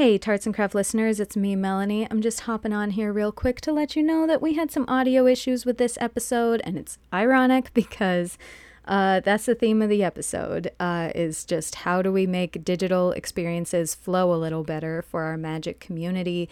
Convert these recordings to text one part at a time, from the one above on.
Hey, Tarts and Craft listeners, it's me, Melanie. I'm just hopping on here real quick to let you know that we had some audio issues with this episode, and it's ironic because uh, that's the theme of the episode uh, is just how do we make digital experiences flow a little better for our magic community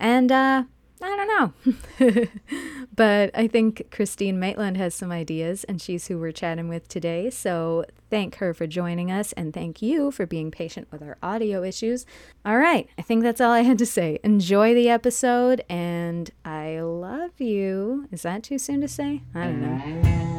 and uh, I don't know. but I think Christine Maitland has some ideas, and she's who we're chatting with today. So thank her for joining us, and thank you for being patient with our audio issues. All right, I think that's all I had to say. Enjoy the episode, and I love you. Is that too soon to say? I don't know.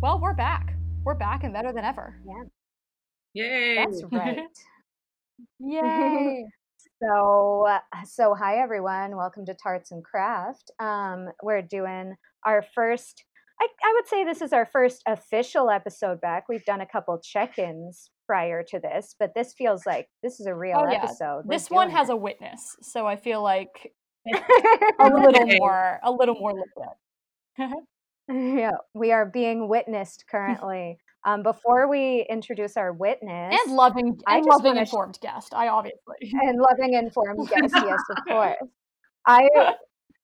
Well, we're back. We're back and better than ever. Yeah. Yay. That's right. Yay. so, uh, so hi everyone. Welcome to Tarts and Craft. Um, we're doing our first. I, I would say this is our first official episode back. We've done a couple check-ins prior to this, but this feels like this is a real oh, yeah. episode. We're this one has it. a witness, so I feel like a little more, a little more legit. Yeah, we are being witnessed currently. Um, before we introduce our witness and loving and loving informed sh- guest, I obviously and loving informed guest, yes, of course. I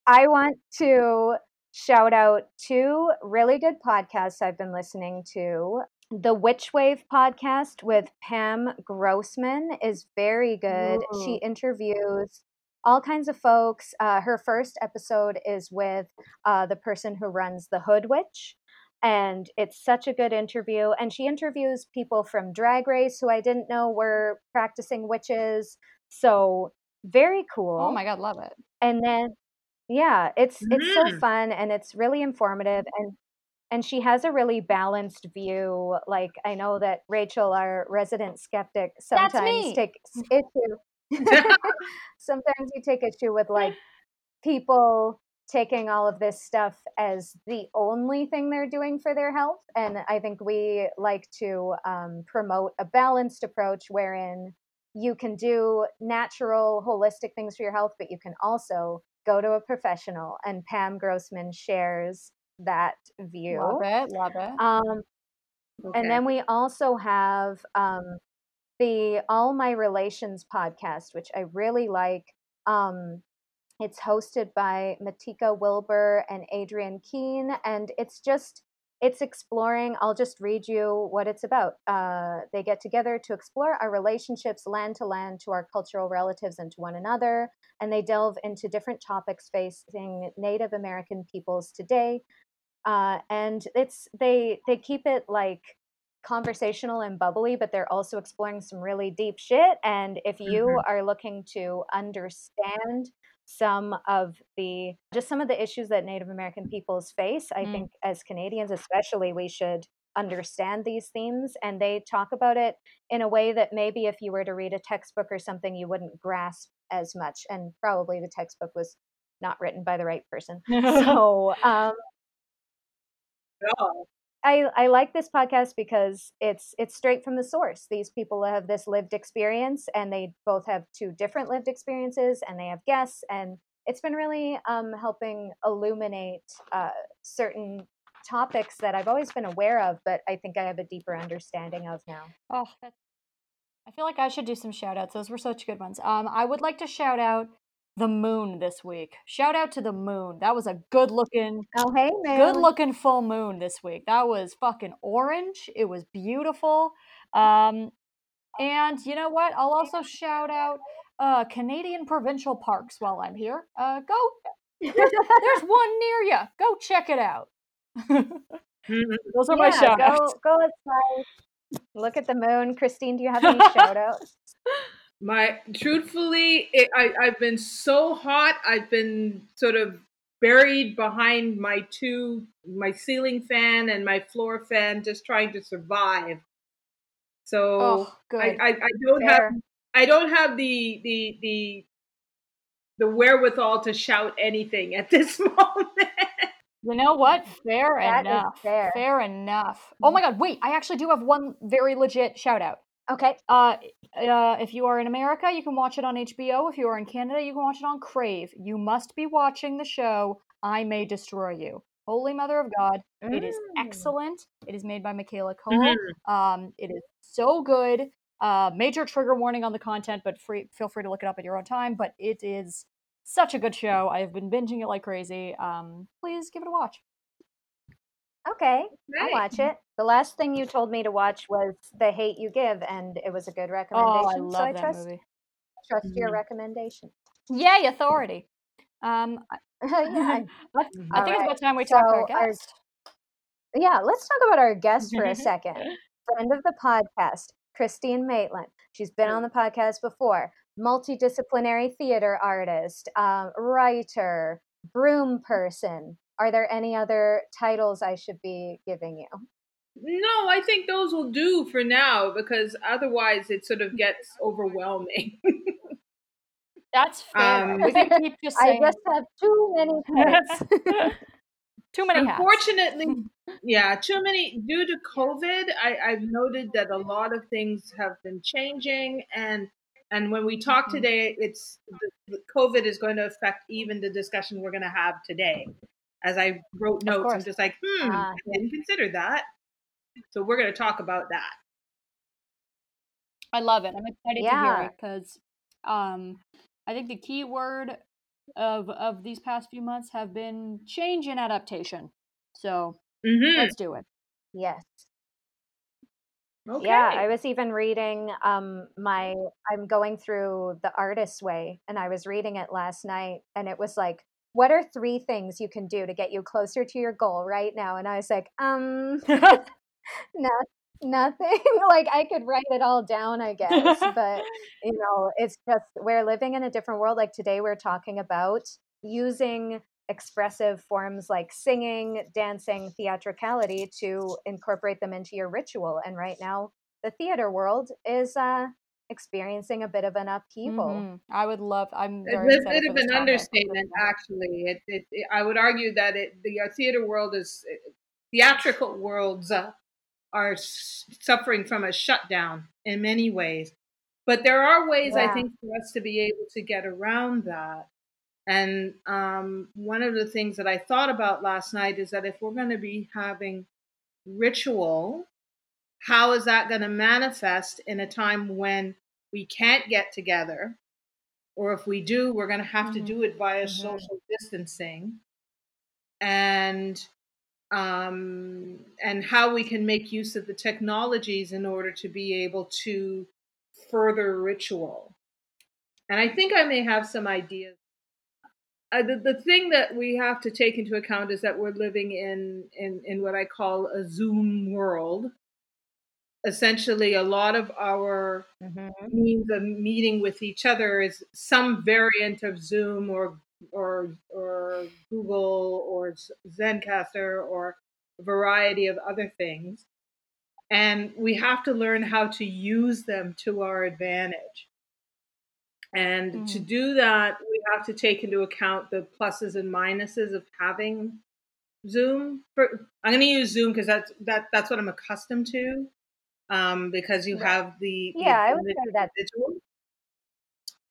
I want to shout out two really good podcasts I've been listening to. The Witch Wave podcast with Pam Grossman is very good. Ooh. She interviews all kinds of folks. Uh, her first episode is with uh, the person who runs the Hood Witch. And it's such a good interview. And she interviews people from Drag Race who I didn't know were practicing witches. So very cool. Oh my God, love it. And then, yeah, it's mm. it's so mm. fun and it's really informative. And and she has a really balanced view. Like I know that Rachel, our resident skeptic, sometimes takes issue sometimes you take issue with like people taking all of this stuff as the only thing they're doing for their health. And I think we like to um, promote a balanced approach wherein you can do natural, holistic things for your health, but you can also go to a professional. And Pam Grossman shares that view. Love it. Love it. Um, okay. And then we also have um, the All My Relations podcast, which I really like. Um, it's hosted by Matika Wilbur and Adrienne Keene, and it's just it's exploring. I'll just read you what it's about. Uh, they get together to explore our relationships land to land, to our cultural relatives, and to one another. And they delve into different topics facing Native American peoples today. Uh, and it's they they keep it like conversational and bubbly, but they're also exploring some really deep shit. And if you mm-hmm. are looking to understand some of the just some of the issues that Native American peoples face, I mm. think as Canadians especially, we should understand these themes and they talk about it in a way that maybe if you were to read a textbook or something you wouldn't grasp as much and probably the textbook was not written by the right person so um I, I like this podcast because it's it's straight from the source. These people have this lived experience, and they both have two different lived experiences, and they have guests, and it's been really um, helping illuminate uh, certain topics that I've always been aware of, but I think I have a deeper understanding of now. Oh, I feel like I should do some shout outs. Those were such good ones. Um, I would like to shout out the moon this week. Shout out to the moon. That was a good looking Oh hey man. Good looking full moon this week. That was fucking orange. It was beautiful. Um and you know what? I'll also shout out uh Canadian provincial parks while I'm here. Uh go there's one near you. Go check it out. Those are yeah, my shout go, outs. Go outside. Look at the moon. Christine, do you have any shout outs? My truthfully, it, I, I've been so hot. I've been sort of buried behind my two, my ceiling fan and my floor fan, just trying to survive. So oh, I, I, I, don't Fair. have, I don't have the the the the wherewithal to shout anything at this moment. You know what? Fair that enough. Fair. fair enough. Oh mm-hmm. my god, wait, I actually do have one very legit shout out. Okay. Uh, uh, if you are in America, you can watch it on HBO. If you are in Canada, you can watch it on Crave. You must be watching the show I May Destroy You. Holy Mother of God. It is Mm. excellent. It is made by Michaela Coel. Mhm. Um, it is so good. Uh, major trigger warning on the content, but free, feel free to look it up at your own time. But it is such a good show. I have been binging it like crazy. Um, please give it a watch. Okay. I'll Right. watch it. The last thing you told me to watch was The Hate You Give, and it was a good recommendation. Oh. I so love I that trust movie. trust your Mhm. recommendation. Yay, authority. Um, I, yeah. I think it's about time we talk to our so our- guest. Yeah, let's talk about our guest for a second. Friend of the podcast, Christine Maitland. She's been on the podcast before. Multidisciplinary theater artist, um, writer, broom person. Are there any other titles I should be giving you? No, I think those will do for now because otherwise it sort of gets overwhelming. That's fair. Um, we can keep just saying. I just have too many credits. too many hats. Unfortunately, yeah, too many due to COVID. I, I've noted that a lot of things have been changing, and and when we talk Mhm. today, it's the, the COVID is going to affect even the discussion we're going to have today. As I wrote notes, I'm just like, hmm, Ah, I didn't consider that. So we're going to talk about that. I love it. I'm excited to hear it because um, I think the key word of of these past few months have been change and adaptation. So hmm let's do it. Yes. Okay. Yeah, I was even reading um my I'm going through The Artist's Way and I was reading it last night and it was like what are three things you can do to get you closer to your goal right now? And I was like, um no, nothing. like I could write it all down, I guess, but you know, it's just we're living in a different world. Like today we're talking about using expressive forms like singing, dancing, theatricality to incorporate them into your ritual. And right now the theater world is uh experiencing a bit of an upheaval. Mhm. I would love. I'm It's a bit of an topic. understatement, actually. It, it, it, I would argue that it, the uh, theater world is theatrical worlds uh, are s- suffering from a shutdown in many ways, but there are ways I think for us to be able to get around that. And um, one of the things that I thought about last night is that if we're going to be having ritual, how is that going to manifest in a time when we can't get together? Or if we do, we're going to have to Mhm. do it via Mhm. social distancing. And um, and how we can make use of the technologies in order to be able to further ritual. And I think I may have some ideas. Uh, the, the thing that we have to take into account is that we're living in, in, in what I call a Zoom world. Essentially, a lot of our Mhm. means of meeting with each other is some variant of Zoom or or or Google or Zencastr or a variety of other things. And we have to learn how to use them to our advantage. And to Mhm. do that, we have to take into account the pluses and minuses of having Zoom. For, I'm going to use Zoom because that's that that's what I'm accustomed to. Um, because you Right. have the, the Yeah, I would say that. individual.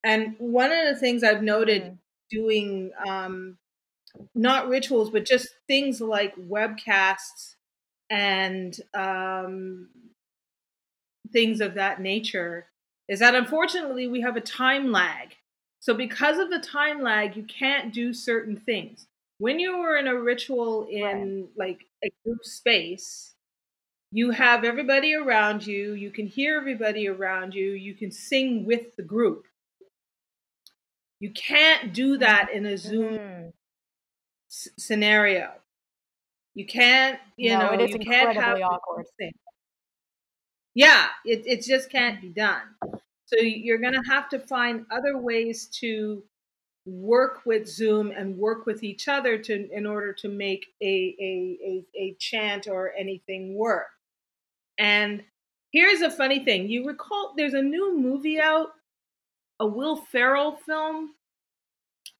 And one of the things I've noted Mhm. doing um, not rituals, but just things like webcasts and um, things of that nature is that unfortunately we have a time lag. So, because of the time lag, you can't do certain things. When you are in a ritual in like a group space, you have everybody around you, you can hear everybody around you, you can sing with the group. You can't do that in a Zoom Mhm. s- scenario. You can't, you No, know, it is you can't have awkward. thing. Yeah, it, it just can't be done. So you're going to have to find other ways to work with Zoom and work with each other to in order to make a a, a, a chant or anything work. And here's a funny thing: you recall there's a new movie out, a Will Ferrell film.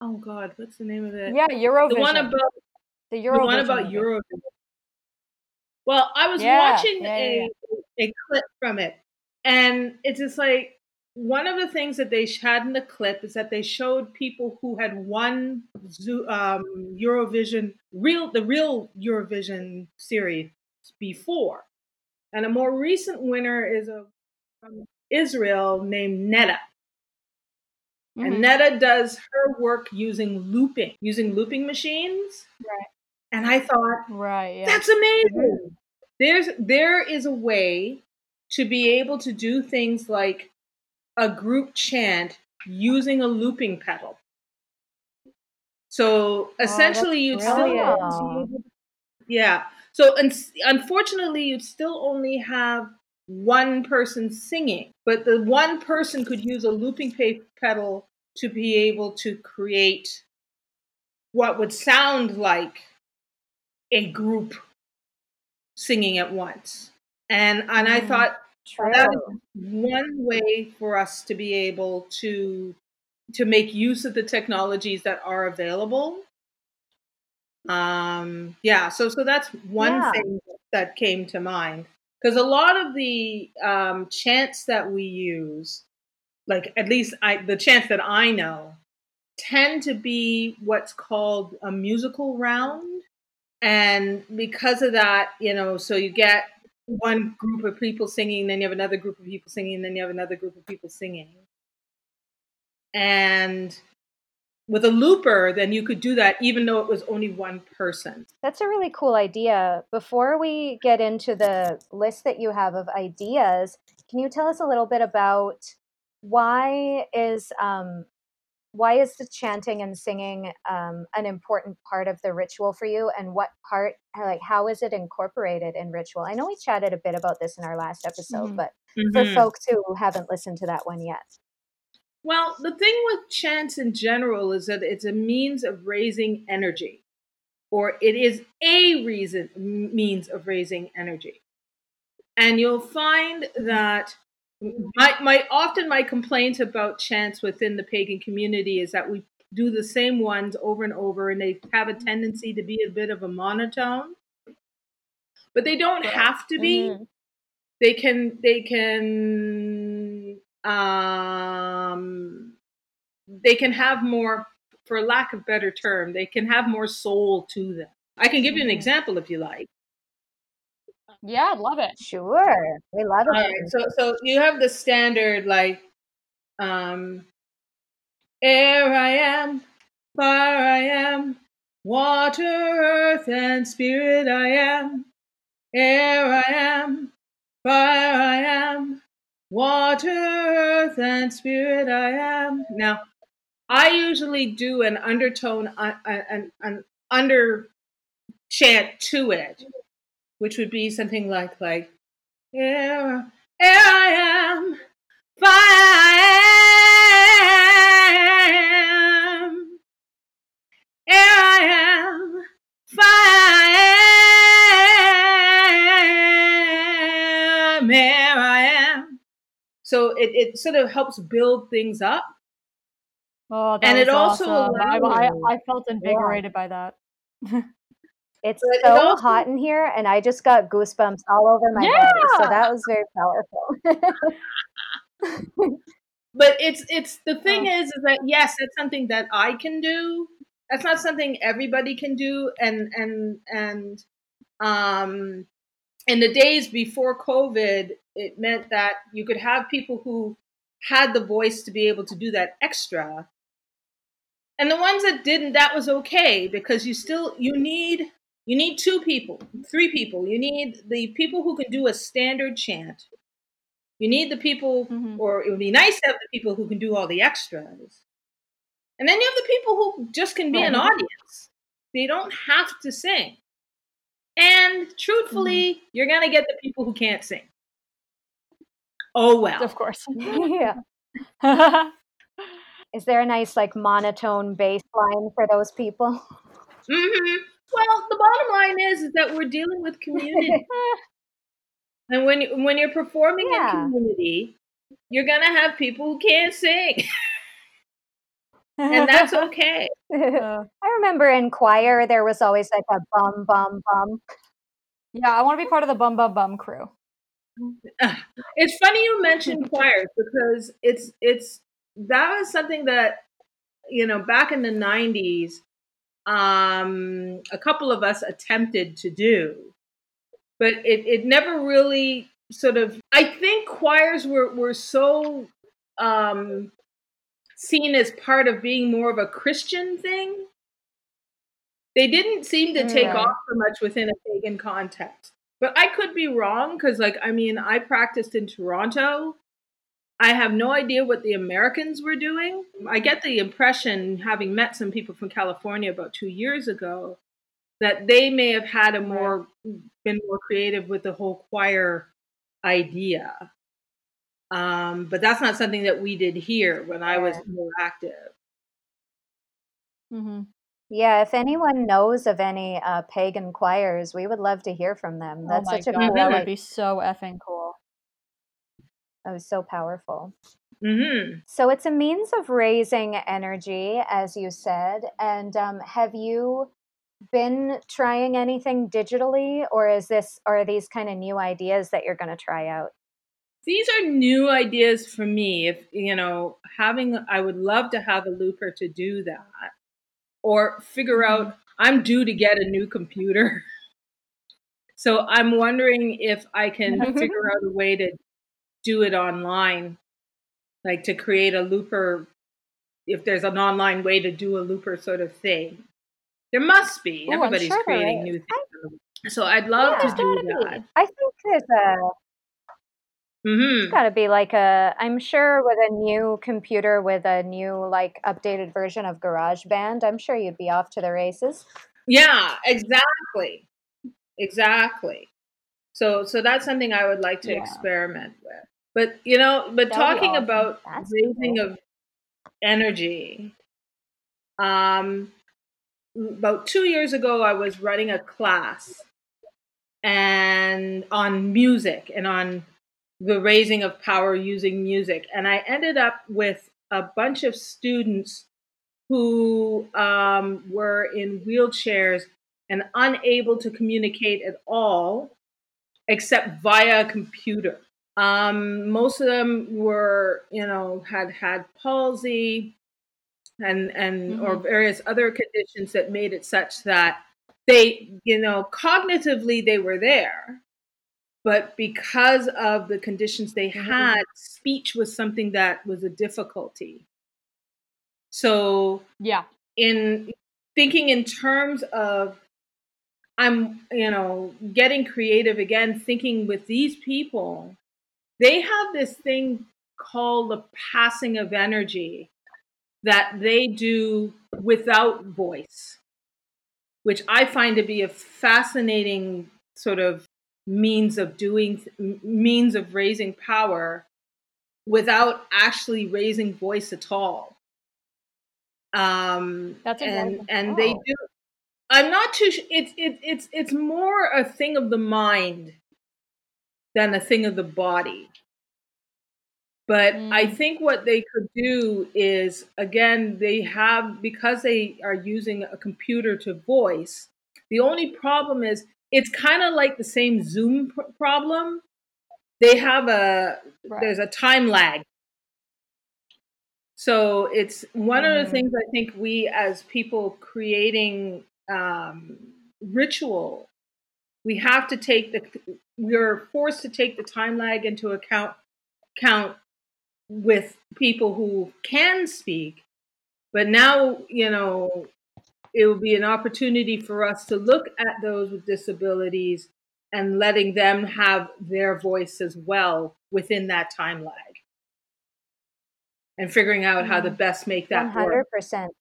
Oh God, what's the name of it? Yeah, Eurovision. the one about the the one Eurovision about movie. Eurovision. Well, I was Yeah, watching yeah, a yeah, a clip from it, and it's just like one of the things that they had in the clip is that they showed people who had won um, Eurovision, real the real Eurovision series before, and a more recent winner is a from Israel named Netta. Mm-hmm. And Netta does her work using looping, using looping machines. Right. And I thought, right, yeah. that's amazing. There's there is a way to be able to do things like a group chant using a looping pedal. So oh, essentially, you'd still, yeah. So unfortunately, you'd still only have one person singing, but the one person could use a looping pedal to be able to create what would sound like a group singing at once. And and I mm, thought True. that is one way for us to be able to to make use of the technologies that are available. Um yeah, so so that's one yeah. thing that came to mind because a lot of the um, chants that we use, like at least I, the chants that I know, tend to be what's called a musical round. And because of that, you know, so you get one group of people singing, then you have another group of people singing, then you have another group of people singing. And with a looper, then you could do that even though it was only one person. That's a really cool idea. Before we get into the list that you have of ideas, can you tell us a little bit about why is um, why is the chanting and singing um, an important part of the ritual for you and what part like how is it incorporated in ritual i know we chatted a bit about this in our last episode mm-hmm. but mm-hmm. for folks who haven't listened to that one yet well, the thing with chants in general is that it's a means of raising energy, or it is a reason means of raising energy. And you'll find that my, my often my complaint about chants within the pagan community is that we do the same ones over and over, and they have a tendency to be a bit of a monotone. But they don't have to be. Mm-hmm. They can they can um, they can have more, for lack of better term, they can have more soul to them. I can give you an mm-hmm. example if you like. Yeah, I'd love it. Sure, we love it. Right, so, so you have the standard like, um, air I am, fire I am, water, earth, and spirit I am. Air I am, fire I am, Water, earth, and spirit I am. Now, I usually do an undertone, uh, uh, an, an under chant to it, which would be something like like air, air I am, fire I am, air I am, fire So it, it sort of helps build things up. Oh, and it also awesome. I, I, I, felt invigorated yeah. by that. it's but so it also, hot in here, and I just got goosebumps all over my yeah! body. So that was very powerful. but it's it's the thing oh. is is that yes, that's something that I can do. That's not something everybody can do, and and and um in the days before COVID, it meant that you could have people who had the voice to be able to do that extra. And the ones that didn't, that was okay because you still you need you need two people, three people. You need the people who can do a standard chant. You need the people, mm-hmm. or it would be nice to have the people who can do all the extras. And then you have the people who just can be an audience. They don't have to sing. And truthfully, mm-hmm. you're going to get the people who can't sing. Oh, well. Of course. yeah. Is there a nice, like, monotone bass line for those people? Mm-hmm. Well, the bottom line is, is that we're dealing with community. and when, when you're performing yeah. in community, you're going to have people who can't sing. and that's okay. I remember in choir there was always like a bum bum bum. Yeah, I want to be part of the bum bum bum crew. it's funny you mentioned choirs because it's it's that was something that you know back in the 90s um a couple of us attempted to do but it, it never really sort of i think choirs were were so um seen as part of being more of a christian thing. They didn't seem to take off so much within a pagan context but I could be wrong because, like, I mean, I practiced in Toronto. I have no idea what the Americans were doing. I get the impression, having met some people from California about two years ago, that they may have had a more been more creative with the whole choir idea. Um, but that's not something that we did here when I was more active. Mm-hmm. Yeah, if anyone knows of any uh, pagan choirs, we would love to hear from them. Oh That's my such a god, cool, that would be so effing cool. that was so powerful. hmm So it's a means of raising energy, as you said. And um, have you been trying anything digitally, or is this, or are these kind of new ideas that you're going to try out? These are new ideas for me. If you know, having, I would love to have a looper to do that, or figure mm-hmm. out. I'm due to get a new computer, so I'm wondering if I can mm-hmm. figure out a way to do it online, like to create a looper. If there's an online way to do a looper sort of thing, there must be. Ooh, Everybody's sure creating new things, so I'd love Yeah. to do that. I think there's a, hmm It's got to be like a, I'm sure with a new computer with a new, like, updated version of GarageBand, I'm sure you'd be off to the races. Yeah, exactly. Exactly. So so that's something I would like to Yeah. experiment with. But you know, but That'd talking awesome. about That's raising cool. of energy. Um about 2 years ago I was running a class and on music and on the raising of power using music and I ended up with a bunch of students who um, were in wheelchairs and unable to communicate at all except via a computer. Um, most of them were, you know, had had palsy and and or Mhm. various other conditions that made it such that they, you know, cognitively they were there, but because of the conditions they mm-hmm. had, speech was something that was a difficulty. So Yeah. in thinking in terms of I'm, you know, getting creative again, thinking with these people, they have this thing called the passing of energy that they do without voice, which I find to be a fascinating sort of means of doing, means of raising power without actually raising voice at all. Um, That's and and they do. I'm not too. It's it, it's it's more a thing of the mind than a thing of the body. But I Mm. think what they could do is again they have because they are using a computer to voice. The only problem is it's kind of like the same Zoom pr- problem. They have a Right. there's a time lag. So it's one of Mhm. the things I think we as people creating um, ritual, we have to take the we're forced to take the time lag into account count with people who can speak. But now, you know, it will be an opportunity for us to look at those with disabilities and letting them have their voice as well within that time lag and figuring out how to best make that work. hundred percent.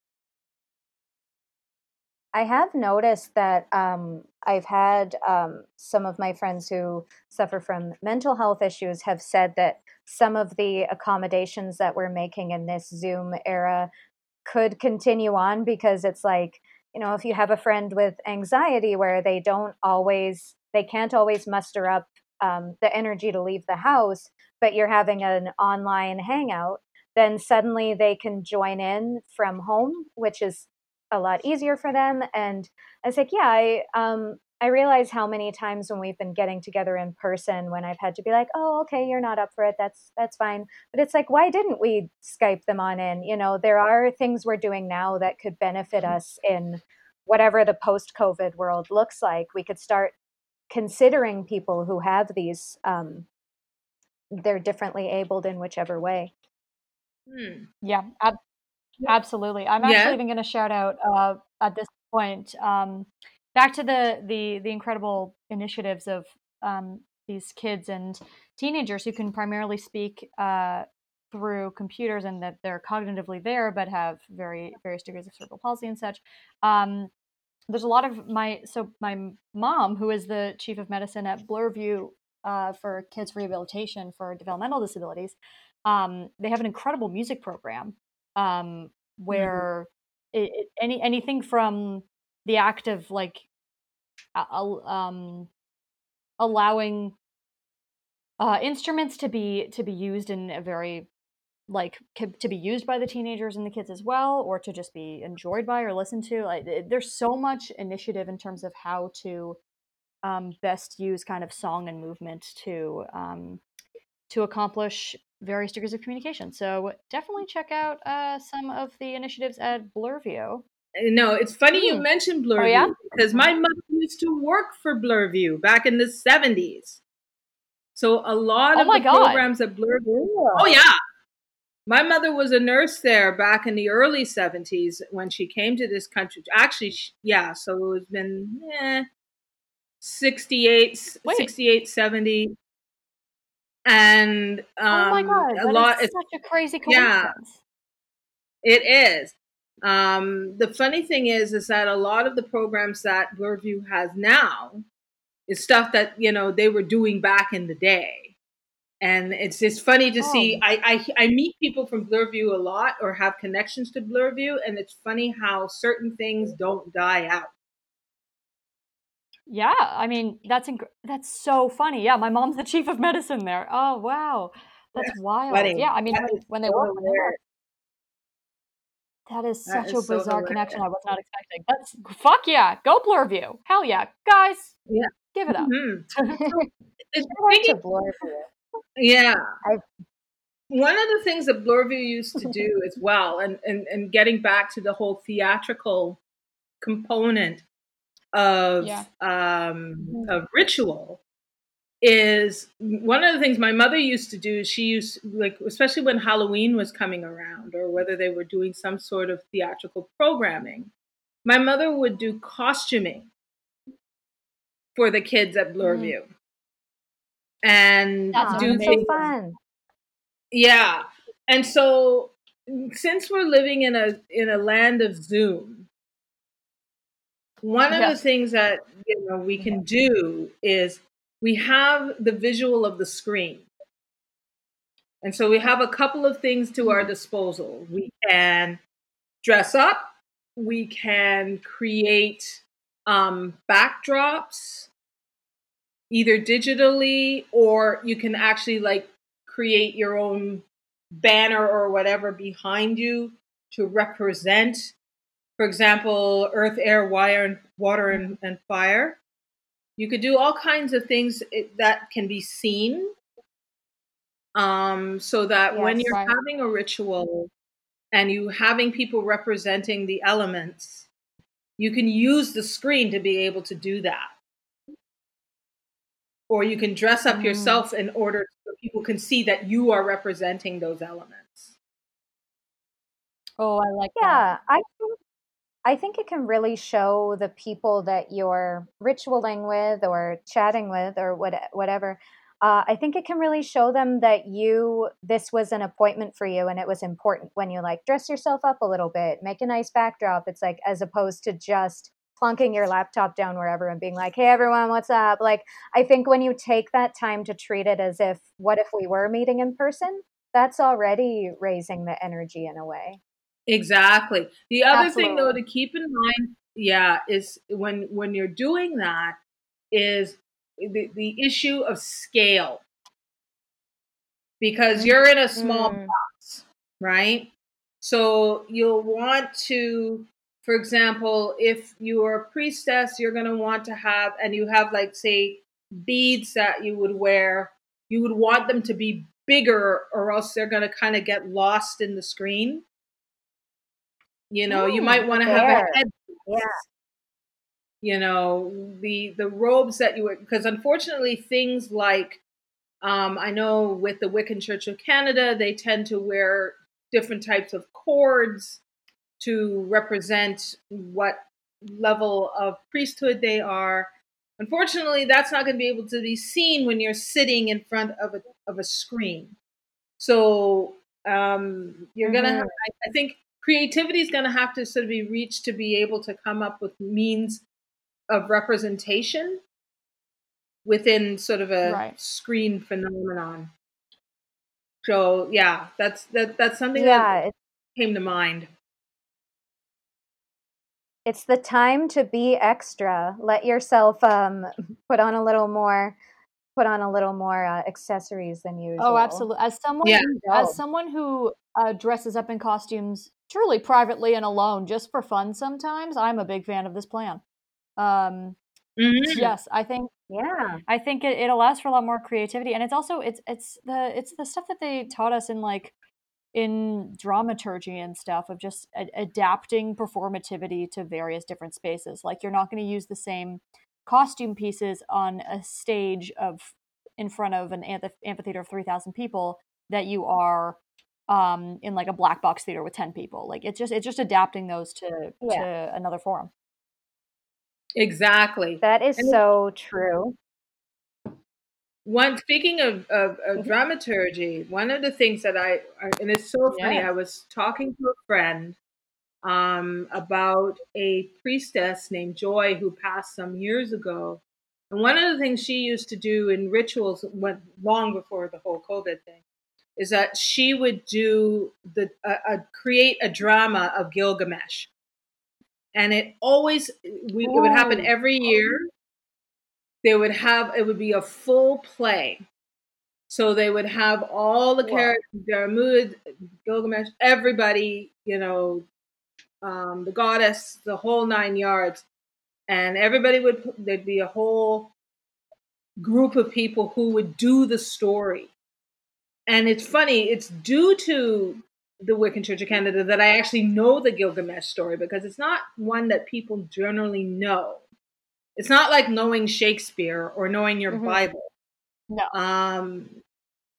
I have noticed that um, I've had um, some of my friends who suffer from mental health issues have said that some of the accommodations that we're making in this Zoom era could continue on because it's like, you know, if you have a friend with anxiety where they don't always, they can't always muster up um, the energy to leave the house, but you're having an online hangout, then suddenly they can join in from home, which is a lot easier for them. And I was like, yeah, I um, I realize how many times when we've been getting together in person when I've had to be like, "Oh, okay, you're not up for it. That's that's fine." But it's like, why didn't we Skype them on in? You know, there are things we're doing now that could benefit Mm-hmm. us in whatever the post-COVID world looks like. We could start considering people who have these um they're differently abled in whichever way. Hmm. Yeah, ab- absolutely. I'm Yeah. actually even going to shout out uh, at this point um, back to the the the incredible initiatives of um, these kids and teenagers who can primarily speak uh, through computers and that they're cognitively there but have very various degrees of cerebral palsy and such. Um, there's a lot of my so my mom, who is the chief of medicine at Bloorview uh, for kids rehabilitation for developmental disabilities, um, they have an incredible music program um, where it, it, any anything from the act of like um, allowing uh, instruments to be to be used in a very like to be used by the teenagers and the kids as well or to just be enjoyed by or listened to like there's so much initiative in terms of how to um, best use kind of song and movement to um, to accomplish various degrees of communication. So definitely check out uh, some of the initiatives at bloorview No, it's funny you Hmm. mentioned Bloorview Oh, yeah? because my mother used to work for Bloorview back in the 70s. So a lot Oh of the God. programs at Bloorview. Oh yeah. My mother was a nurse there back in the early 70s when she came to this country. Actually, sh- yeah, so it's been eh, 68, Wait. 68, 70. And um, oh my god a lot, it's such a crazy yeah. coincidence It is. Um, the funny thing is, is that a lot of the programs that Bloorview has now is stuff that you know they were doing back in the day, and it's just funny to see. Oh. I, I I meet people from Bloorview a lot, or have connections to Bloorview, and it's funny how certain things don't die out. Yeah, I mean that's inc- that's so funny. Yeah, my mom's the chief of medicine there. Oh wow, that's wild. funny. Yeah, I mean That when they with hilarious. That is That such is a so bizarre connection. I was not expecting. That's fuck yeah, go Bloorview. Hell yeah, guys. Yeah. give it up. Mhm. It's Shout out thinking- Bloorview. Yeah. I've- One of the things that Bloorview used to do as well, and, and, and getting back to the whole theatrical component of Yeah. um, of ritual, is one of the things my mother used to do. She used like, especially when Halloween was coming around, or whether they were doing some sort of theatrical programming. My mother would do costuming for the kids at Bloorview. Mm-hmm. And That's do so fun. yeah. And so since we're living in a in a land of Zoom, one of the things that you know we can do is we have the visual of the screen. And so we have a couple of things to our disposal. We can dress up, we can create um, backdrops either digitally or you can actually like create your own banner or whatever behind you to represent for example earth air wire and water and, and fire you could do all kinds of things that can be seen um, so that when you're Right. having a ritual and you having people representing the elements you can use the screen to be able to do that or you can dress up Mm. yourself in order so people can see that you are representing those elements Oh, I like that. Yeah, I think I think it can really show the people that you're ritualing with or chatting with or what, whatever. Uh, I think it can really show them that you this was an appointment for you and it was important when you like dress yourself up a little bit, make a nice backdrop. It's like as opposed to just plunking your laptop down wherever and being like, "Hey everyone, what's up?" Like I think when you take that time to treat it as if what if we were meeting in person, that's already raising the energy in a way. Exactly. The other thing though to keep in mind, yeah, is when when you're doing that is the, the issue of scale. Because you're in a small Mm. box, right? So you'll want to for example, if you are a priestess, you're going to want to have, and you have like, say, beads that you would wear, you would want them to be bigger or else they're going to kind of get lost in the screen. You know, you might want to have a head. Yeah. You know, the the robes that you wear, because unfortunately, things like um, I know with the Wiccan Church of Canada, they tend to wear different types of cords to represent what level of priesthood they are. Unfortunately, that's not going to be able to be seen when you're sitting in front of a of a screen. So um, you're mm-hmm. gonna. Have, I, I think creativity is going to have to sort of be reached to be able to come up with means of representation within sort of a right. screen phenomenon. So yeah, that's that that's something yeah, that came to mind. It's the time to be extra. Let yourself um, put on a little more put on a little more uh, accessories than oh, usual. Oh, absolutely. As someone yeah. as someone who uh, dresses up in costumes truly privately and alone just for fun sometimes, I'm a big fan of this plan. Um, mm-hmm. yes, I think yeah. I think it, it allows for a lot more creativity and it's also it's it's the it's the stuff that they taught us in like in dramaturgy and stuff of just a- adapting performativity to various different spaces. Like you're not going to use the same costume pieces on a stage of in front of an amph- amphitheater of 3000 people that you are um, in like a black box theater with 10 people like it's just it's just adapting those to yeah. to another forum exactly that is and so true one speaking of, of, of, mm-hmm. dramaturgy one of the things that i and it's so funny i was talking to a friend um, about a priestess named Joy who passed some years ago. And one of the things she used to do in rituals went long before the whole COVID thing is that she would do the uh, create a drama of Gilgamesh, and it always we, it would happen every year. They would have it would be a full play, so they would have all the characters, Jarmuth, Gilgamesh, everybody, you know, um, the goddess, the whole nine yards, and everybody would there'd be a whole group of people who would do the story. And it's funny, it's due to the Wiccan Church of Canada that I actually know the Gilgamesh story because it's not one that people generally know. It's not like knowing Shakespeare or knowing your mm-hmm. Bible. No. Um,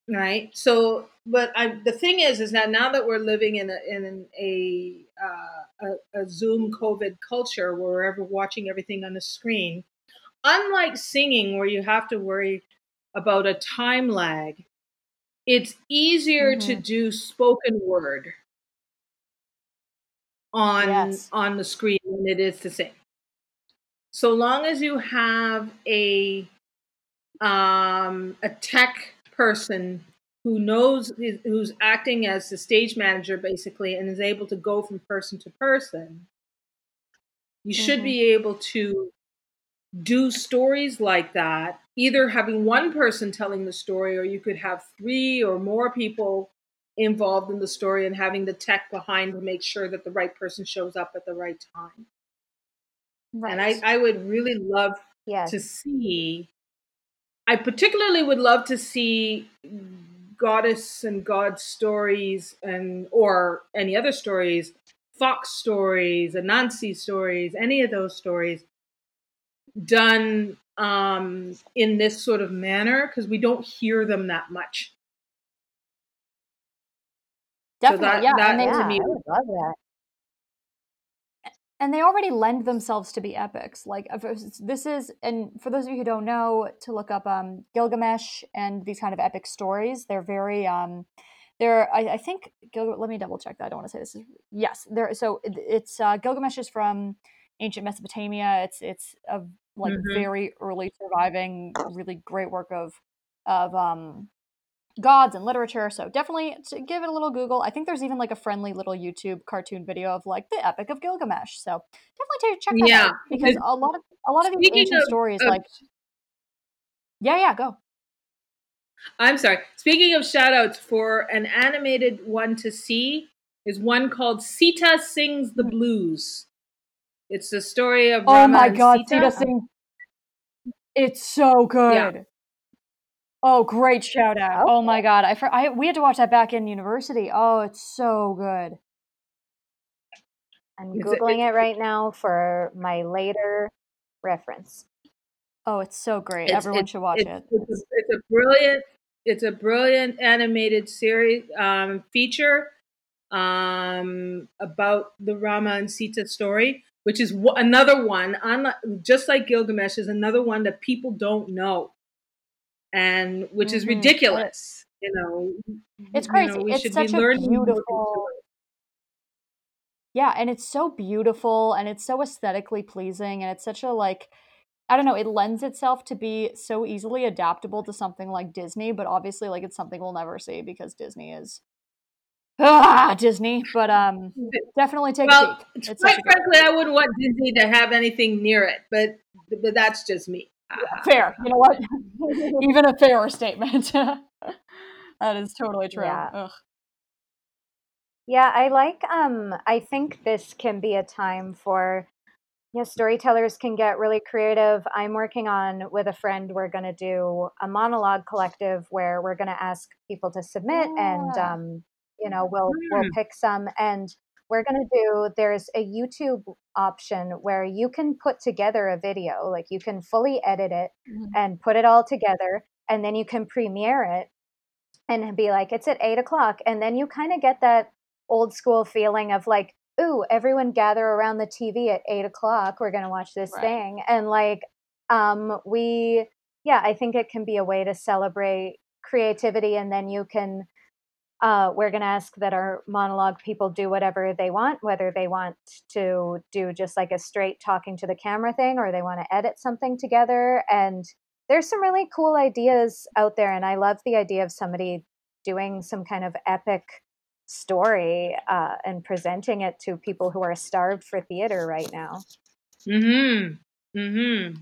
right. So, but I, the thing is, is that now that we're living in a in a uh, a, a Zoom COVID culture where we're ever watching everything on the screen, unlike singing where you have to worry about a time lag, it's easier mm-hmm. to do spoken word on yes. on the screen than it is to sing. So long as you have a um, a tech person who knows who's acting as the stage manager basically and is able to go from person to person you mm-hmm. should be able to do stories like that either having one person telling the story or you could have three or more people involved in the story and having the tech behind to make sure that the right person shows up at the right time right. and I, I would really love yes. to see I particularly would love to see goddess and god stories and or any other stories, fox stories, Anansi stories, any of those stories done um, in this sort of manner because we don't hear them that much. Definitely, so that, yeah. That, yeah, to me, love that and they already lend themselves to be epics. Like this is, and for those of you who don't know, to look up um, Gilgamesh and these kind of epic stories. They're very, um, they're I, I think. Gil, let me double check that. I don't want to say this is yes. There. So it's uh, Gilgamesh is from ancient Mesopotamia. It's it's a like mm-hmm. very early surviving, really great work of of um gods and literature. So definitely give it a little Google. I think there's even like a friendly little YouTube cartoon video of like the Epic of Gilgamesh. So definitely check that yeah. out because a lot of a lot of these ancient of, stories, of, like yeah, yeah, go. I'm sorry. Speaking of shout outs for an animated one to see is one called Sita Sings the Blues. It's the story of Rama Oh my and god, Sita. Sita Singh. It's so good. Yeah. Oh, great shout out. Oh my god, I, I we had to watch that back in university. Oh, it's so good. I'm It's a- googling it right now for my later reference. Oh, it's so great. It's- Everyone it's- should watch it's, it. It's a, it's a brilliant, it's a brilliant animated series um, feature um, about the Rama and Sita story, which is w- another one, unlike, just like Gilgamesh, is another one that people don't know, and which is Mhm. ridiculous. You know, It's you crazy. know, we It's should such be a learning beautiful- Yeah, and it's so beautiful and it's so aesthetically pleasing and it's such a like I don't know, it lends itself to be so easily adaptable to something like Disney, but obviously like it's something we'll never see because Disney is ah, Disney, but um definitely take a Well, peek. It's quite a frankly, I wouldn't want Disney to have anything near it, but but that's just me. fair. You know what? Even a fairer statement. that is totally true. Yeah. Yeah, I like um I think this can be a time for know, storytellers can get really creative. I'm working on with a friend, we're gonna do a monologue collective where we're gonna ask people to submit and um, you know, we'll we'll pick some and we're gonna do there's a YouTube option where you can put together a video, like you can fully edit it Mhm. and put it all together and then you can premiere it and be like it's at eight o'clock and then you kind of get that old school feeling of like ooh everyone gather around the tv at eight o'clock we're going to watch this Right. thing and like um we yeah i think it can be a way to celebrate creativity and then you can uh, we're going to ask that our monologue people do whatever they want, whether they want to do just like a straight talking to the camera thing or they want to edit something together. And there's some really cool ideas out there. And I love the idea of somebody doing some kind of epic story uh, and presenting it to people who are starved for theater right now. Mm-hmm. Mm-hmm.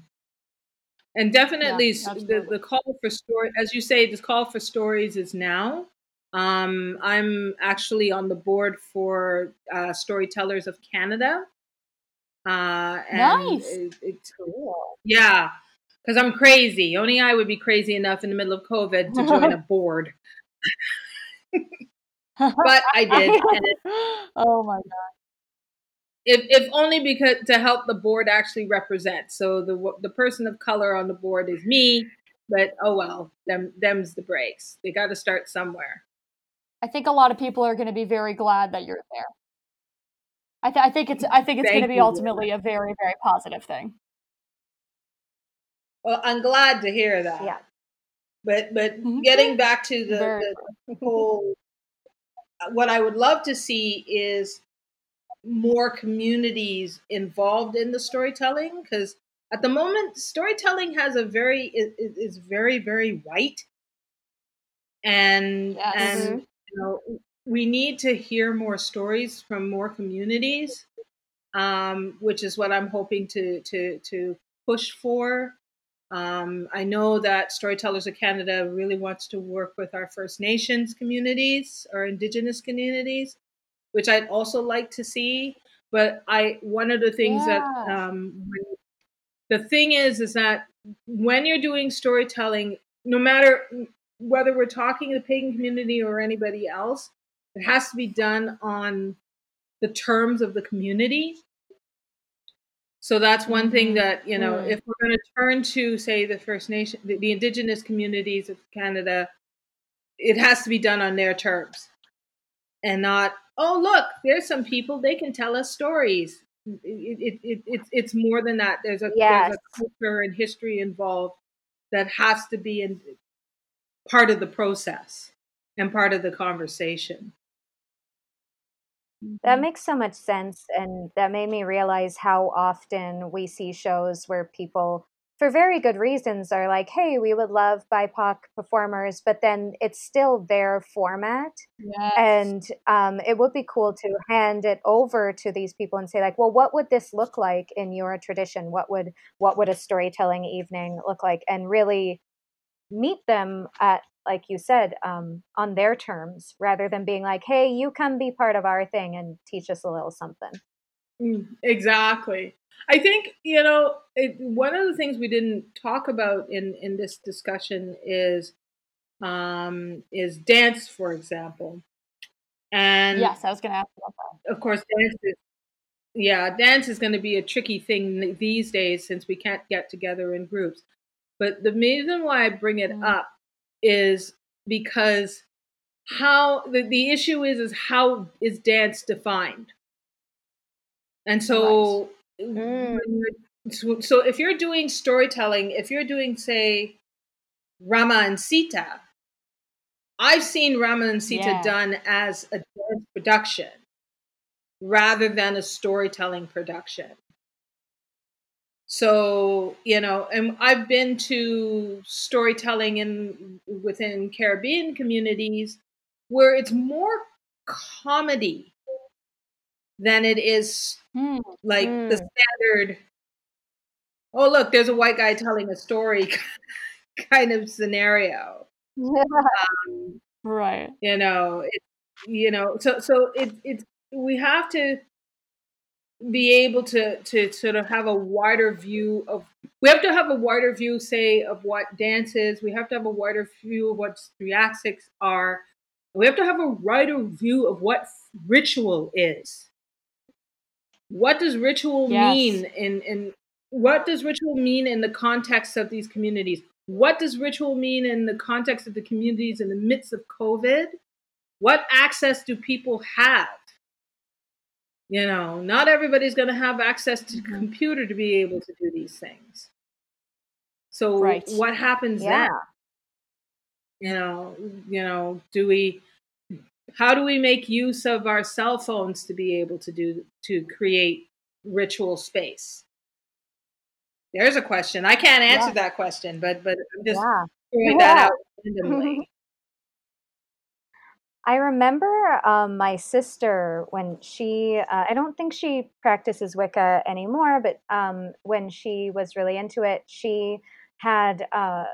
And definitely s- the, the call for story, as you say, the call for stories is now. Um, I'm actually on the board for uh, Storytellers of Canada. Uh, and Nice. it- it's yeah, because I'm crazy. Only I would be crazy enough in the middle of COVID to join a board, but I did. And it, oh my god. if, if only because to help the board actually represent. So the the person of color on the board is me, but oh well, them them's the breaks. They got to start somewhere. I think a lot of people are going to be very glad that you're there. I, th- I think it's I think it's going to Thank be you. ultimately a very very positive thing. Well, I'm glad to hear that. Yeah. But but Mhm. getting back to the, the whole, what I would love to see is more communities involved in the storytelling because at the moment storytelling has a very is, is very very white and Yes. and you know we need to hear more stories from more communities um, which is what i'm hoping to to to push for. Um, i know that storytellers of canada really wants to work with our first nations communities or indigenous communities which i'd also like to see. But i one of the things that um, the thing is is that when you're doing storytelling no matter whether we're talking the pagan community or anybody else it has to be done on the terms of the community so that's one thing Mhm. that you know Mm. if we're going to turn to say the first nation the, the indigenous communities of canada it has to be done on their terms and not oh look there's some people they can tell us stories it, it, it, it, it's more than that there's a Yes. there's a culture and history involved that has to be in part of the process and part of the conversation That makes so much sense. And that made me realize how often we see shows where people, for very good reasons, are like, hey, we would love BIPOC performers, but then it's still their format. Yes. And um, it would be cool to hand it over to these people and say, like, well, what would this look like in your tradition? What would what would a storytelling evening look like? And really meet them at like you said um, on their terms rather than being like hey you come be part of our thing and teach us a little something Mm, exactly. I think you know it, one of the things we didn't talk about in in this discussion is um, is dance, for example. And yes, I was going to ask about that. Of course, dance is yeah, dance is going to be a tricky thing these days since we can't get together in groups. But the reason why I bring it mm. up is because how the, the issue is is how is dance defined and so right. mm. so, so if you're doing storytelling if you're doing say rama and sita i've seen rama and sita yeah. done as a dance production rather than a storytelling production so you know and i've been to storytelling in within caribbean communities where it's more comedy than it is mm. like mm. the standard oh look there's a white guy telling a story kind of scenario um, right you know it, you know so so it, it's we have to be able to to sort of have a wider view of we have to have a wider view say of what dance is we have to have a wider view of what striaxics are we have to have a wider view of what ritual is. What does ritual yes. mean in, in what does ritual mean in the context of these communities? What does ritual mean in the context of the communities in the midst of COVID? What access do people have? You know, not everybody's going to have access to mm-hmm. computer to be able to do these things. So right. what happens yeah. then? you know you know do we how do we make use of our cell phones to be able to do to create ritual space there's a question i can't answer yeah. that question but but i'm just yeah. throwing that out randomly I remember um, my sister when she, uh, I don't think she practices Wicca anymore, but um, when she was really into it, she had uh,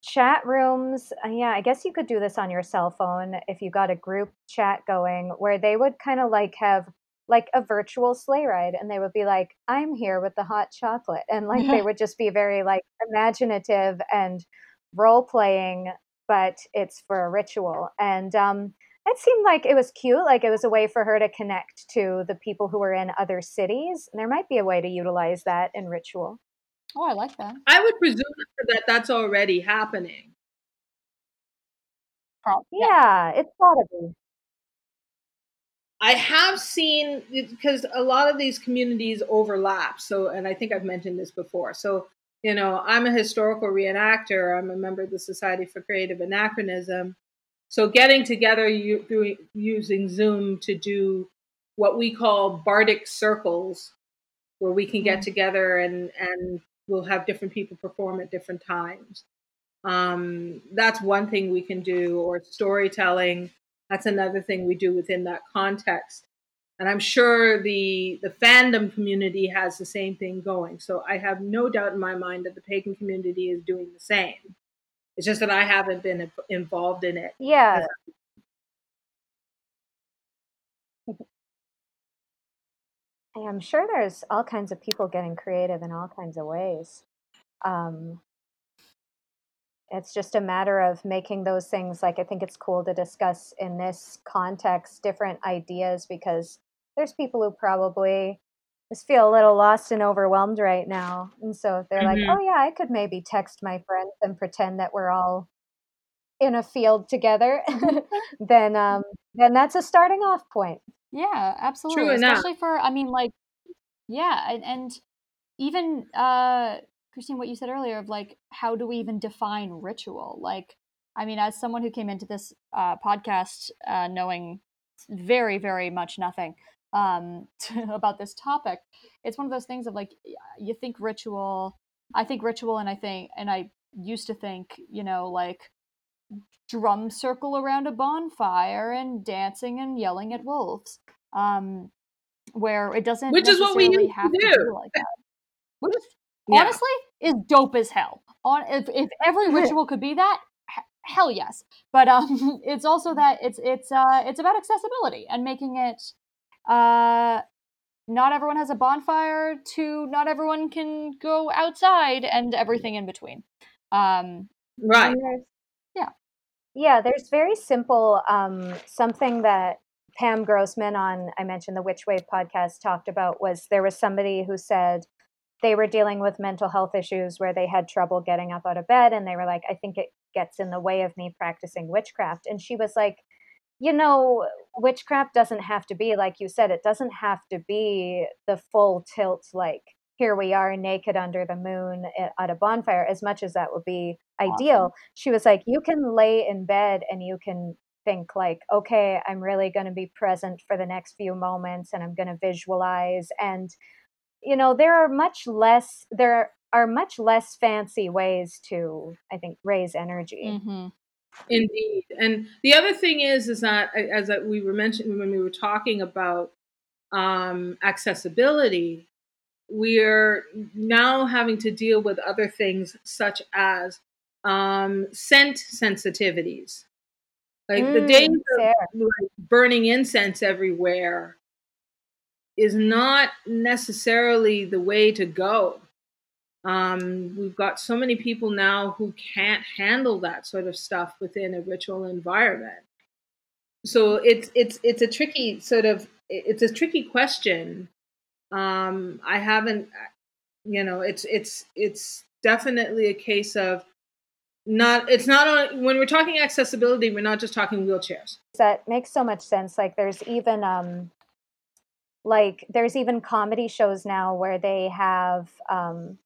chat rooms. Uh, yeah i guess you could do this on your cell phone if you got a group chat going where they would kind of like have like a virtual sleigh ride and they would be like i'm here with the hot chocolate and like they would just be very like imaginative and role playing but it's for a ritual and um it seemed like it was cute like it was a way for her to connect to the people who were in other cities and there might be a way to utilize that in ritual Oh, I like that. I would presume that that's already happening. Probably. Yeah, it's gotta be. I have seen because a lot of these communities overlap. So, and I think I've mentioned this before. So, you know, I'm a historical reenactor. I'm a member of the Society for Creative Anachronism. So, getting together you, through using Zoom to do what we call bardic circles, where we can get mm-hmm. together and and we'll have different people perform at different times. Um, that's one thing we can do, or storytelling. That's another thing we do within that context. And I'm sure the the fandom community has the same thing going. So I have no doubt in my mind that the pagan community is doing the same. It's just that I haven't been involved in it. Yeah. I'm sure there's all kinds of people getting creative in all kinds of ways. Um, it's just a matter of making those things like I think it's cool to discuss in this context different ideas because there's people who probably just feel a little lost and overwhelmed right now. And so if they're mm-hmm. like, oh, yeah, I could maybe text my friends and pretend that we're all in a field together. then, um, then that's a starting off point. Yeah, absolutely. True Especially enough. for, I mean, like, yeah, and, and even uh, Kristine, what you said earlier of like, how do we even define ritual? Like, I mean, as someone who came into this uh, podcast uh, knowing very, very much nothing um, about this topic, it's one of those things of like, you think ritual. I think ritual, and I think, and I used to think, you know, like drum circle around a bonfire and dancing and yelling at wolves. Um, where it doesn't which is what we have to do. to do like that. Which yeah. honestly is dope as hell. On if, if every ritual could be that, hell yes. But um, it's also that it's it's uh it's about accessibility and making it uh not everyone has a bonfire to not everyone can go outside and everything in between. Um, right. Yeah. Yeah, there's very simple um, something that Pam Grossman on I mentioned the Witch Wave podcast talked about was there was somebody who said they were dealing with mental health issues where they had trouble getting up out of bed and they were like I think it gets in the way of me practicing witchcraft and she was like you know witchcraft doesn't have to be like you said it doesn't have to be the full tilt like here we are naked under the moon at a bonfire as much as that would be ideal. She was like you can lay in bed and you can think like okay i'm really going to be present for the next few moments and i'm going to visualize and you know there are much less there are much less fancy ways to i think raise energy. Mm-hmm. Indeed. And the other thing is is that as we were mentioning when we were talking about um, accessibility we're now having to deal with other things such as um, scent sensitivities. Like mm, the days of like, burning incense everywhere is not necessarily the way to go. Um, we've got so many people now who can't handle that sort of stuff within a ritual environment. So it's it's it's a tricky sort of it's a tricky question. Um, I haven't, you know, it's it's it's definitely a case of not it's not when we're talking accessibility we're not just talking wheelchairs that makes so much sense like there's even um like there's even comedy shows now where they have um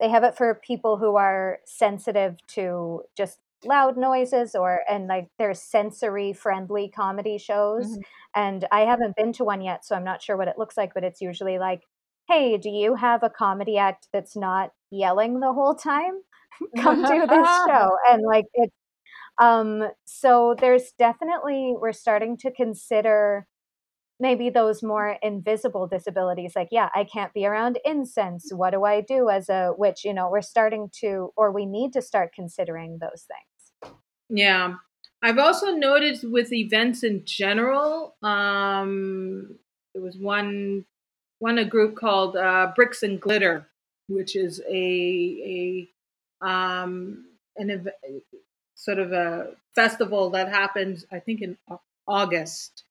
they have it for people who are sensitive to just loud noises or and like there's sensory friendly comedy shows. Mm-hmm. and i haven't been to one yet so i'm not sure what it looks like but it's usually like hey do you have a comedy act that's not yelling the whole time? Come do this show. And like it's um so there's definitely we're starting to consider maybe those more invisible disabilities like yeah i can't be around incense. What do i do as a witch? You know we're starting to or we need to start considering those things. Yeah. I've also noticed with events in general um there was one one a group called uh, bricks and glitter which is a a um an ev- sort of a festival that happens i think in august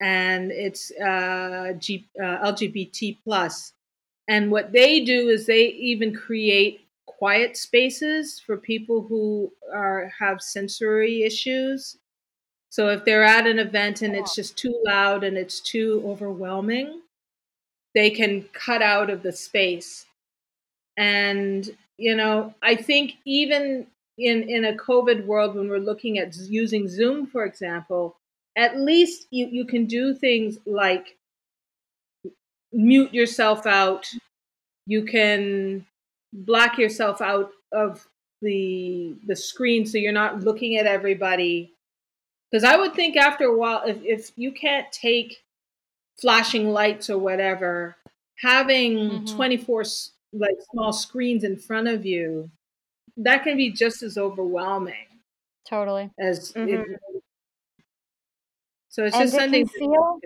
and it's uh, G, uh, LGBT plus. And what they do is they even create quiet spaces for people who are have sensory issues. So if they're at an event and it's just too loud and it's too overwhelming, they can cut out of the space. And you know, I think even in in a COVID world, when we're looking at using Zoom, for example, at least you, you can do things like mute yourself out. You can block yourself out of the the screen so you're not looking at everybody. Because I would think after a while, if, if you can't take flashing lights or whatever, having mm-hmm. 24 like small screens in front of you, that can be just as overwhelming. Totally. As mm-hmm. it, so it's and just something it can feel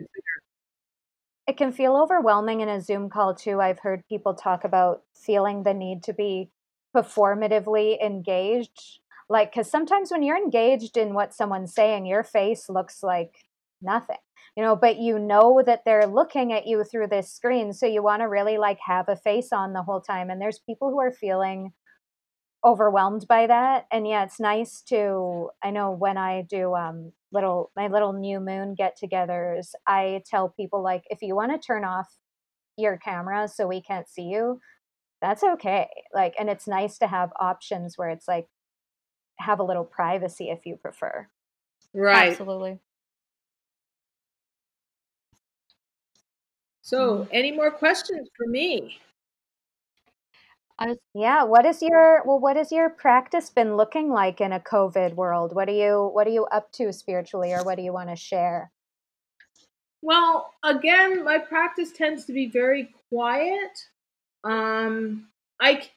it can feel overwhelming in a Zoom call too. I've heard people talk about feeling the need to be performatively engaged. Like, because sometimes when you're engaged in what someone's saying, your face looks like nothing, you know, but you know that they're looking at you through this screen. So you want to really like have a face on the whole time. And there's people who are feeling overwhelmed by that and yeah it's nice to i know when i do um little my little new moon get-togethers i tell people like if you want to turn off your camera so we can't see you that's okay. Like and it's nice to have options where it's like have a little privacy if you prefer. Right. Absolutely. So mm-hmm. any more questions for me was, yeah. What is your well? What has your practice been looking like in a COVID world? What are you What are you up to spiritually, or what do you want to share? Well, again, my practice tends to be very quiet. Um, I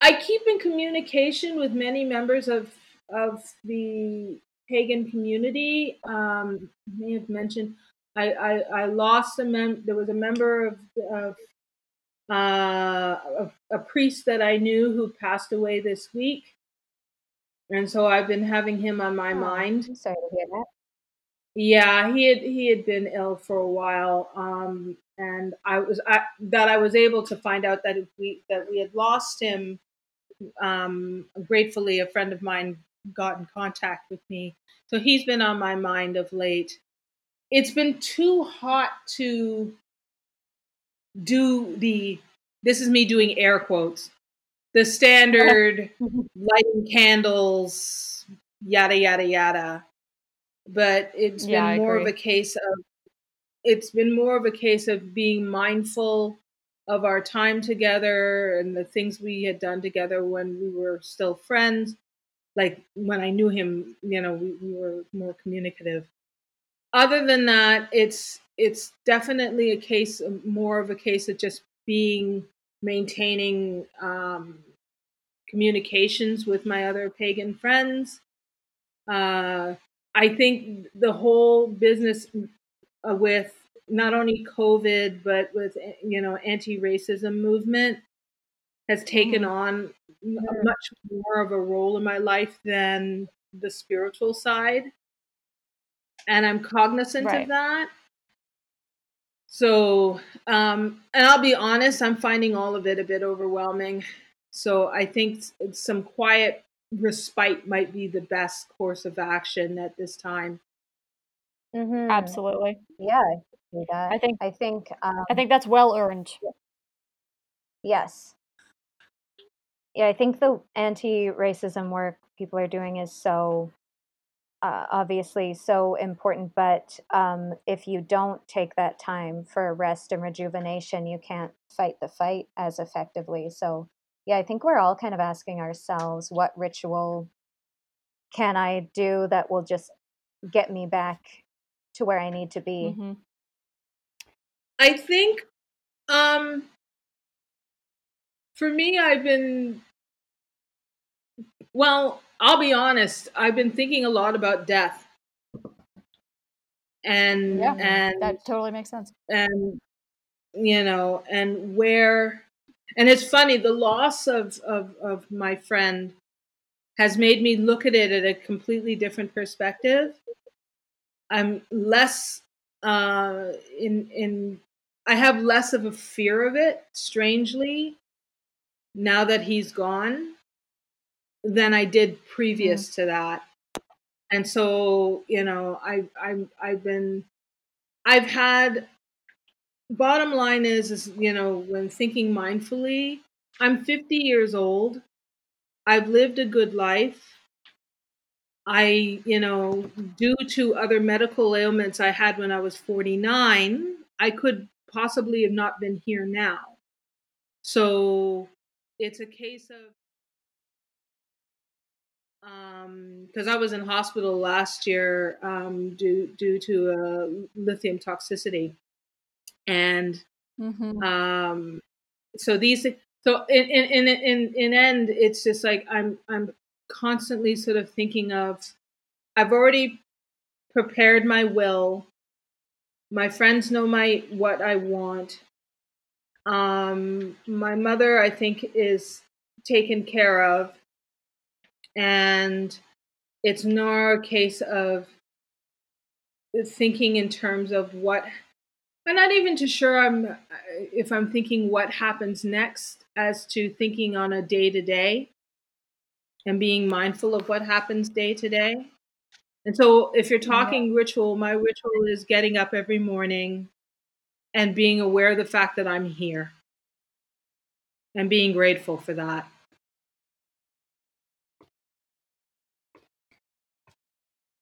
I keep in communication with many members of of the pagan community. Um, I may have mentioned I, I, I lost a mem. There was a member of, of uh, a, a priest that I knew who passed away this week, and so I've been having him on my Oh, mind. I'm sorry to hear that. Yeah, he had he had been ill for a while, um, and I was I, that I was able to find out that we that we had lost him. Um, gratefully, a friend of mine got in contact with me, so he's been on my mind of late. It's been too hot to do the. This is me doing air quotes. The standard mm-hmm. lighting candles, yada yada yada but it's Yeah, been more of a case of it's been more of a case of being mindful of our time together and the things we had done together when we were still friends like when i knew him you know we, we were more communicative other than that it's it's definitely a case more of a case of just being maintaining um, communications with my other pagan friends uh, I think the whole business uh, with not only COVID but with you know anti-racism movement has taken Mhm. on much more of a role in my life than the spiritual side, and I'm cognizant Right. of that. So, um, and I'll be honest, I'm finding all of it a bit overwhelming. So I think some quiet respite might be the best course of action at this time. hmm Absolutely. Yeah, I that. I think I think um, I think that's well earned. yes. Yeah, I think the anti-racism work people are doing is so uh, obviously so important. But um, if you don't take that time for rest and rejuvenation, you can't fight the fight as effectively. So, yeah, I think we're all kind of asking ourselves, what ritual can I do that will just get me back to where I need to be? hmm I think um for me I've been well, I'll be honest, I've been thinking a lot about death. And Yeah, and that totally makes sense. and you know, and where and it's funny, the loss of of of my friend has made me look at it at a completely different perspective. I'm less uh in in I have less of a fear of it, strangely, now that he's gone than I did previous to that. And so, you know, I I I've been I've had bottom line is is you know, when thinking mindfully, I'm 50 years old. I've lived a good life. I, you know, due to other medical ailments I had when I was 49, I could possibly have not been here now. So it's a case of um because I was in hospital last year um due due to uh, lithium toxicity. And hmm um so these so in in in in in end it's just like I'm I'm constantly sort of thinking of I've already prepared my will. My friends know my what I want. Um my mother I think is taken care of and it's not a case of thinking in terms of what I'm not even too sure I'm if I'm thinking what happens next as to thinking on a day to day and being mindful of what happens day to day. And so if you're talking ritual, my ritual is getting up every morning and being aware of the fact that I'm here and being grateful for that.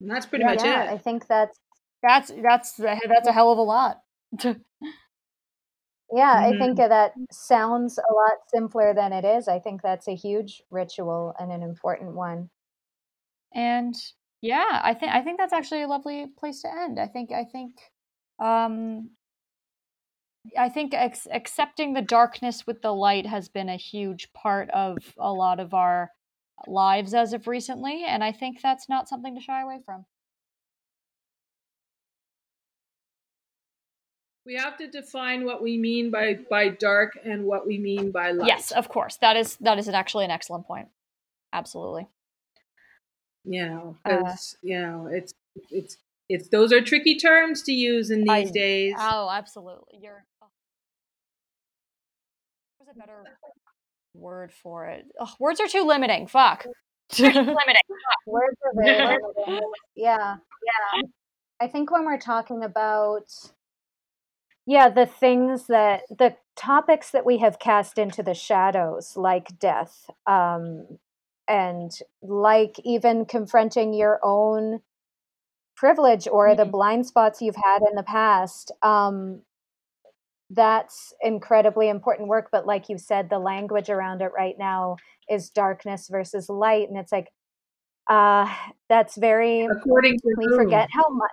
And that's pretty Yeah, much yeah, it. I think that's That's that's that's a hell of a lot. Yeah, I Mhm. think that sounds a lot simpler than it is. I think that's a huge ritual and an important one. and yeah, I think I think that's actually a lovely place to end. I think I think um I think ex- accepting the darkness with the light has been a huge part of a lot of our lives as of recently, and I think that's not something to shy away from. We have to define what we mean by by dark and what we mean by light. Yes, of course. That is that is actually an excellent point. Absolutely. You know, because uh, you know, it's it's it's those are tricky terms to use in these I, days. Oh, absolutely. You're oh. There's a better word for it. Ugh, words are too limiting. Fuck. limiting. Words are very limiting. Yeah. Yeah. I think when we're talking about yeah, the things that the topics that we have cast into the shadows, like death, um, and like even confronting your own privilege or mm-hmm. the blind spots you've had in the past, um, that's incredibly important work. But like you said, the language around it right now is darkness versus light, and it's like uh, that's very. According to we forget how much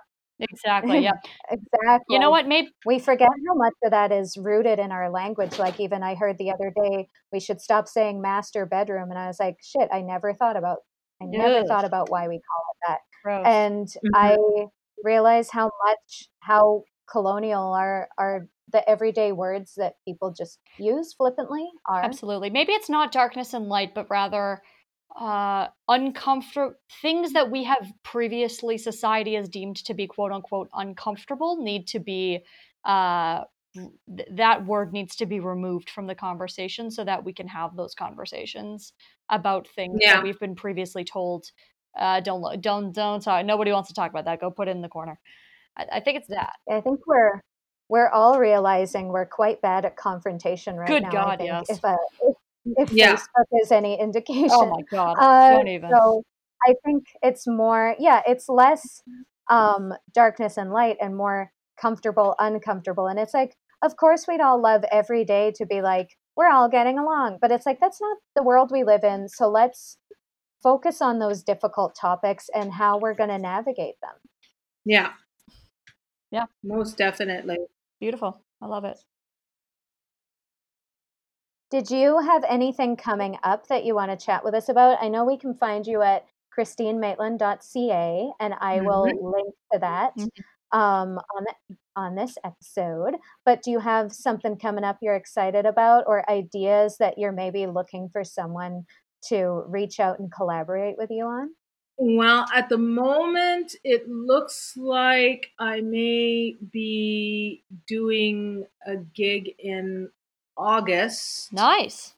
Exactly. Yeah. exactly. You know what? Maybe we forget how much of that is rooted in our language. Like even I heard the other day, we should stop saying master bedroom, and I was like, shit, I never thought about. I never thought about why we call it that. Gross. And mm-hmm. I realize how much how colonial our our the everyday words that people just use flippantly are. Absolutely. Maybe it's not darkness and light, but rather uh, uncomfortable things that we have previously society has deemed to be quote unquote uncomfortable need to be uh, th- that word needs to be removed from the conversation so that we can have those conversations about things yeah. that we've been previously told uh, don't don't don't talk nobody wants to talk about that go put it in the corner I, I think it's that i think we're we're all realizing we're quite bad at confrontation right Good now. Good God, yes. If, a, if if yeah. Facebook is any indication. Oh my god! Uh, Don't even. So I think it's more, yeah, it's less um, darkness and light, and more comfortable, uncomfortable. And it's like, of course, we'd all love every day to be like, we're all getting along, but it's like that's not the world we live in. So let's focus on those difficult topics and how we're going to navigate them. Yeah. Yeah. Most definitely. Beautiful. I love it. Did you have anything coming up that you want to chat with us about? I know we can find you at kristinemaitland.ca, and I mm-hmm. will link to that mm-hmm. um, on the, on this episode. But do you have something coming up you're excited about, or ideas that you're maybe looking for someone to reach out and collaborate with you on? Well, at the moment, it looks like I may be doing a gig in August. Nice.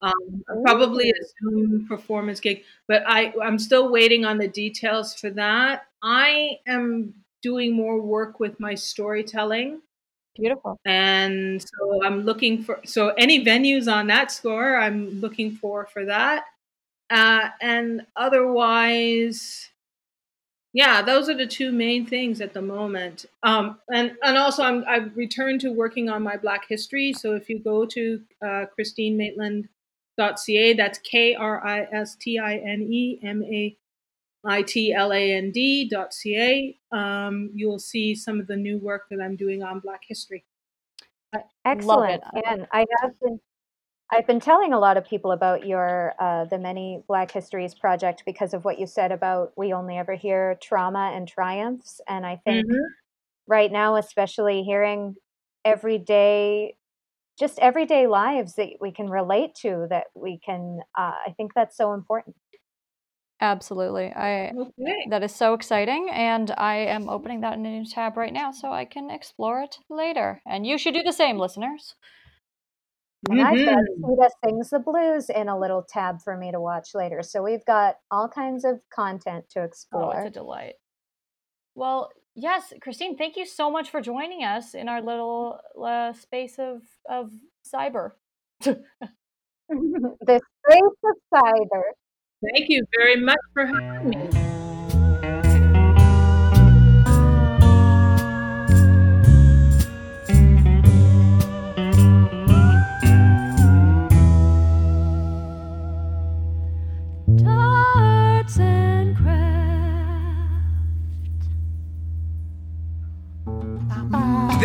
Um, probably a Zoom performance gig, but I I'm still waiting on the details for that. I am doing more work with my storytelling. Beautiful. And so I'm looking for so any venues on that score. I'm looking for for that. Uh, and otherwise, yeah, those are the two main things at the moment. Um, and and also, I'm I've returned to working on my Black history. So if you go to uh, KristineMaitland.ca, that's K R I S T I N E M A I T L A N D.ca, um, you will see some of the new work that I'm doing on Black history. Excellent. And I have been I've been telling a lot of people about your uh, the many Black Histories project because of what you said about we only ever hear trauma and triumphs, and I think mm-hmm. right now, especially hearing everyday, just everyday lives that we can relate to, that we can. Uh, I think that's so important. Absolutely, I okay. that is so exciting, and I am opening that in a new tab right now so I can explore it later. And you should do the same, listeners. And mm-hmm. I've got Sita Sings the Blues in a little tab for me to watch later. So we've got all kinds of content to explore. Oh, it's a delight. Well, yes, Kristine, thank you so much for joining us in our little uh, space of, of cyber. the space of cyber. Thank you very much for having me.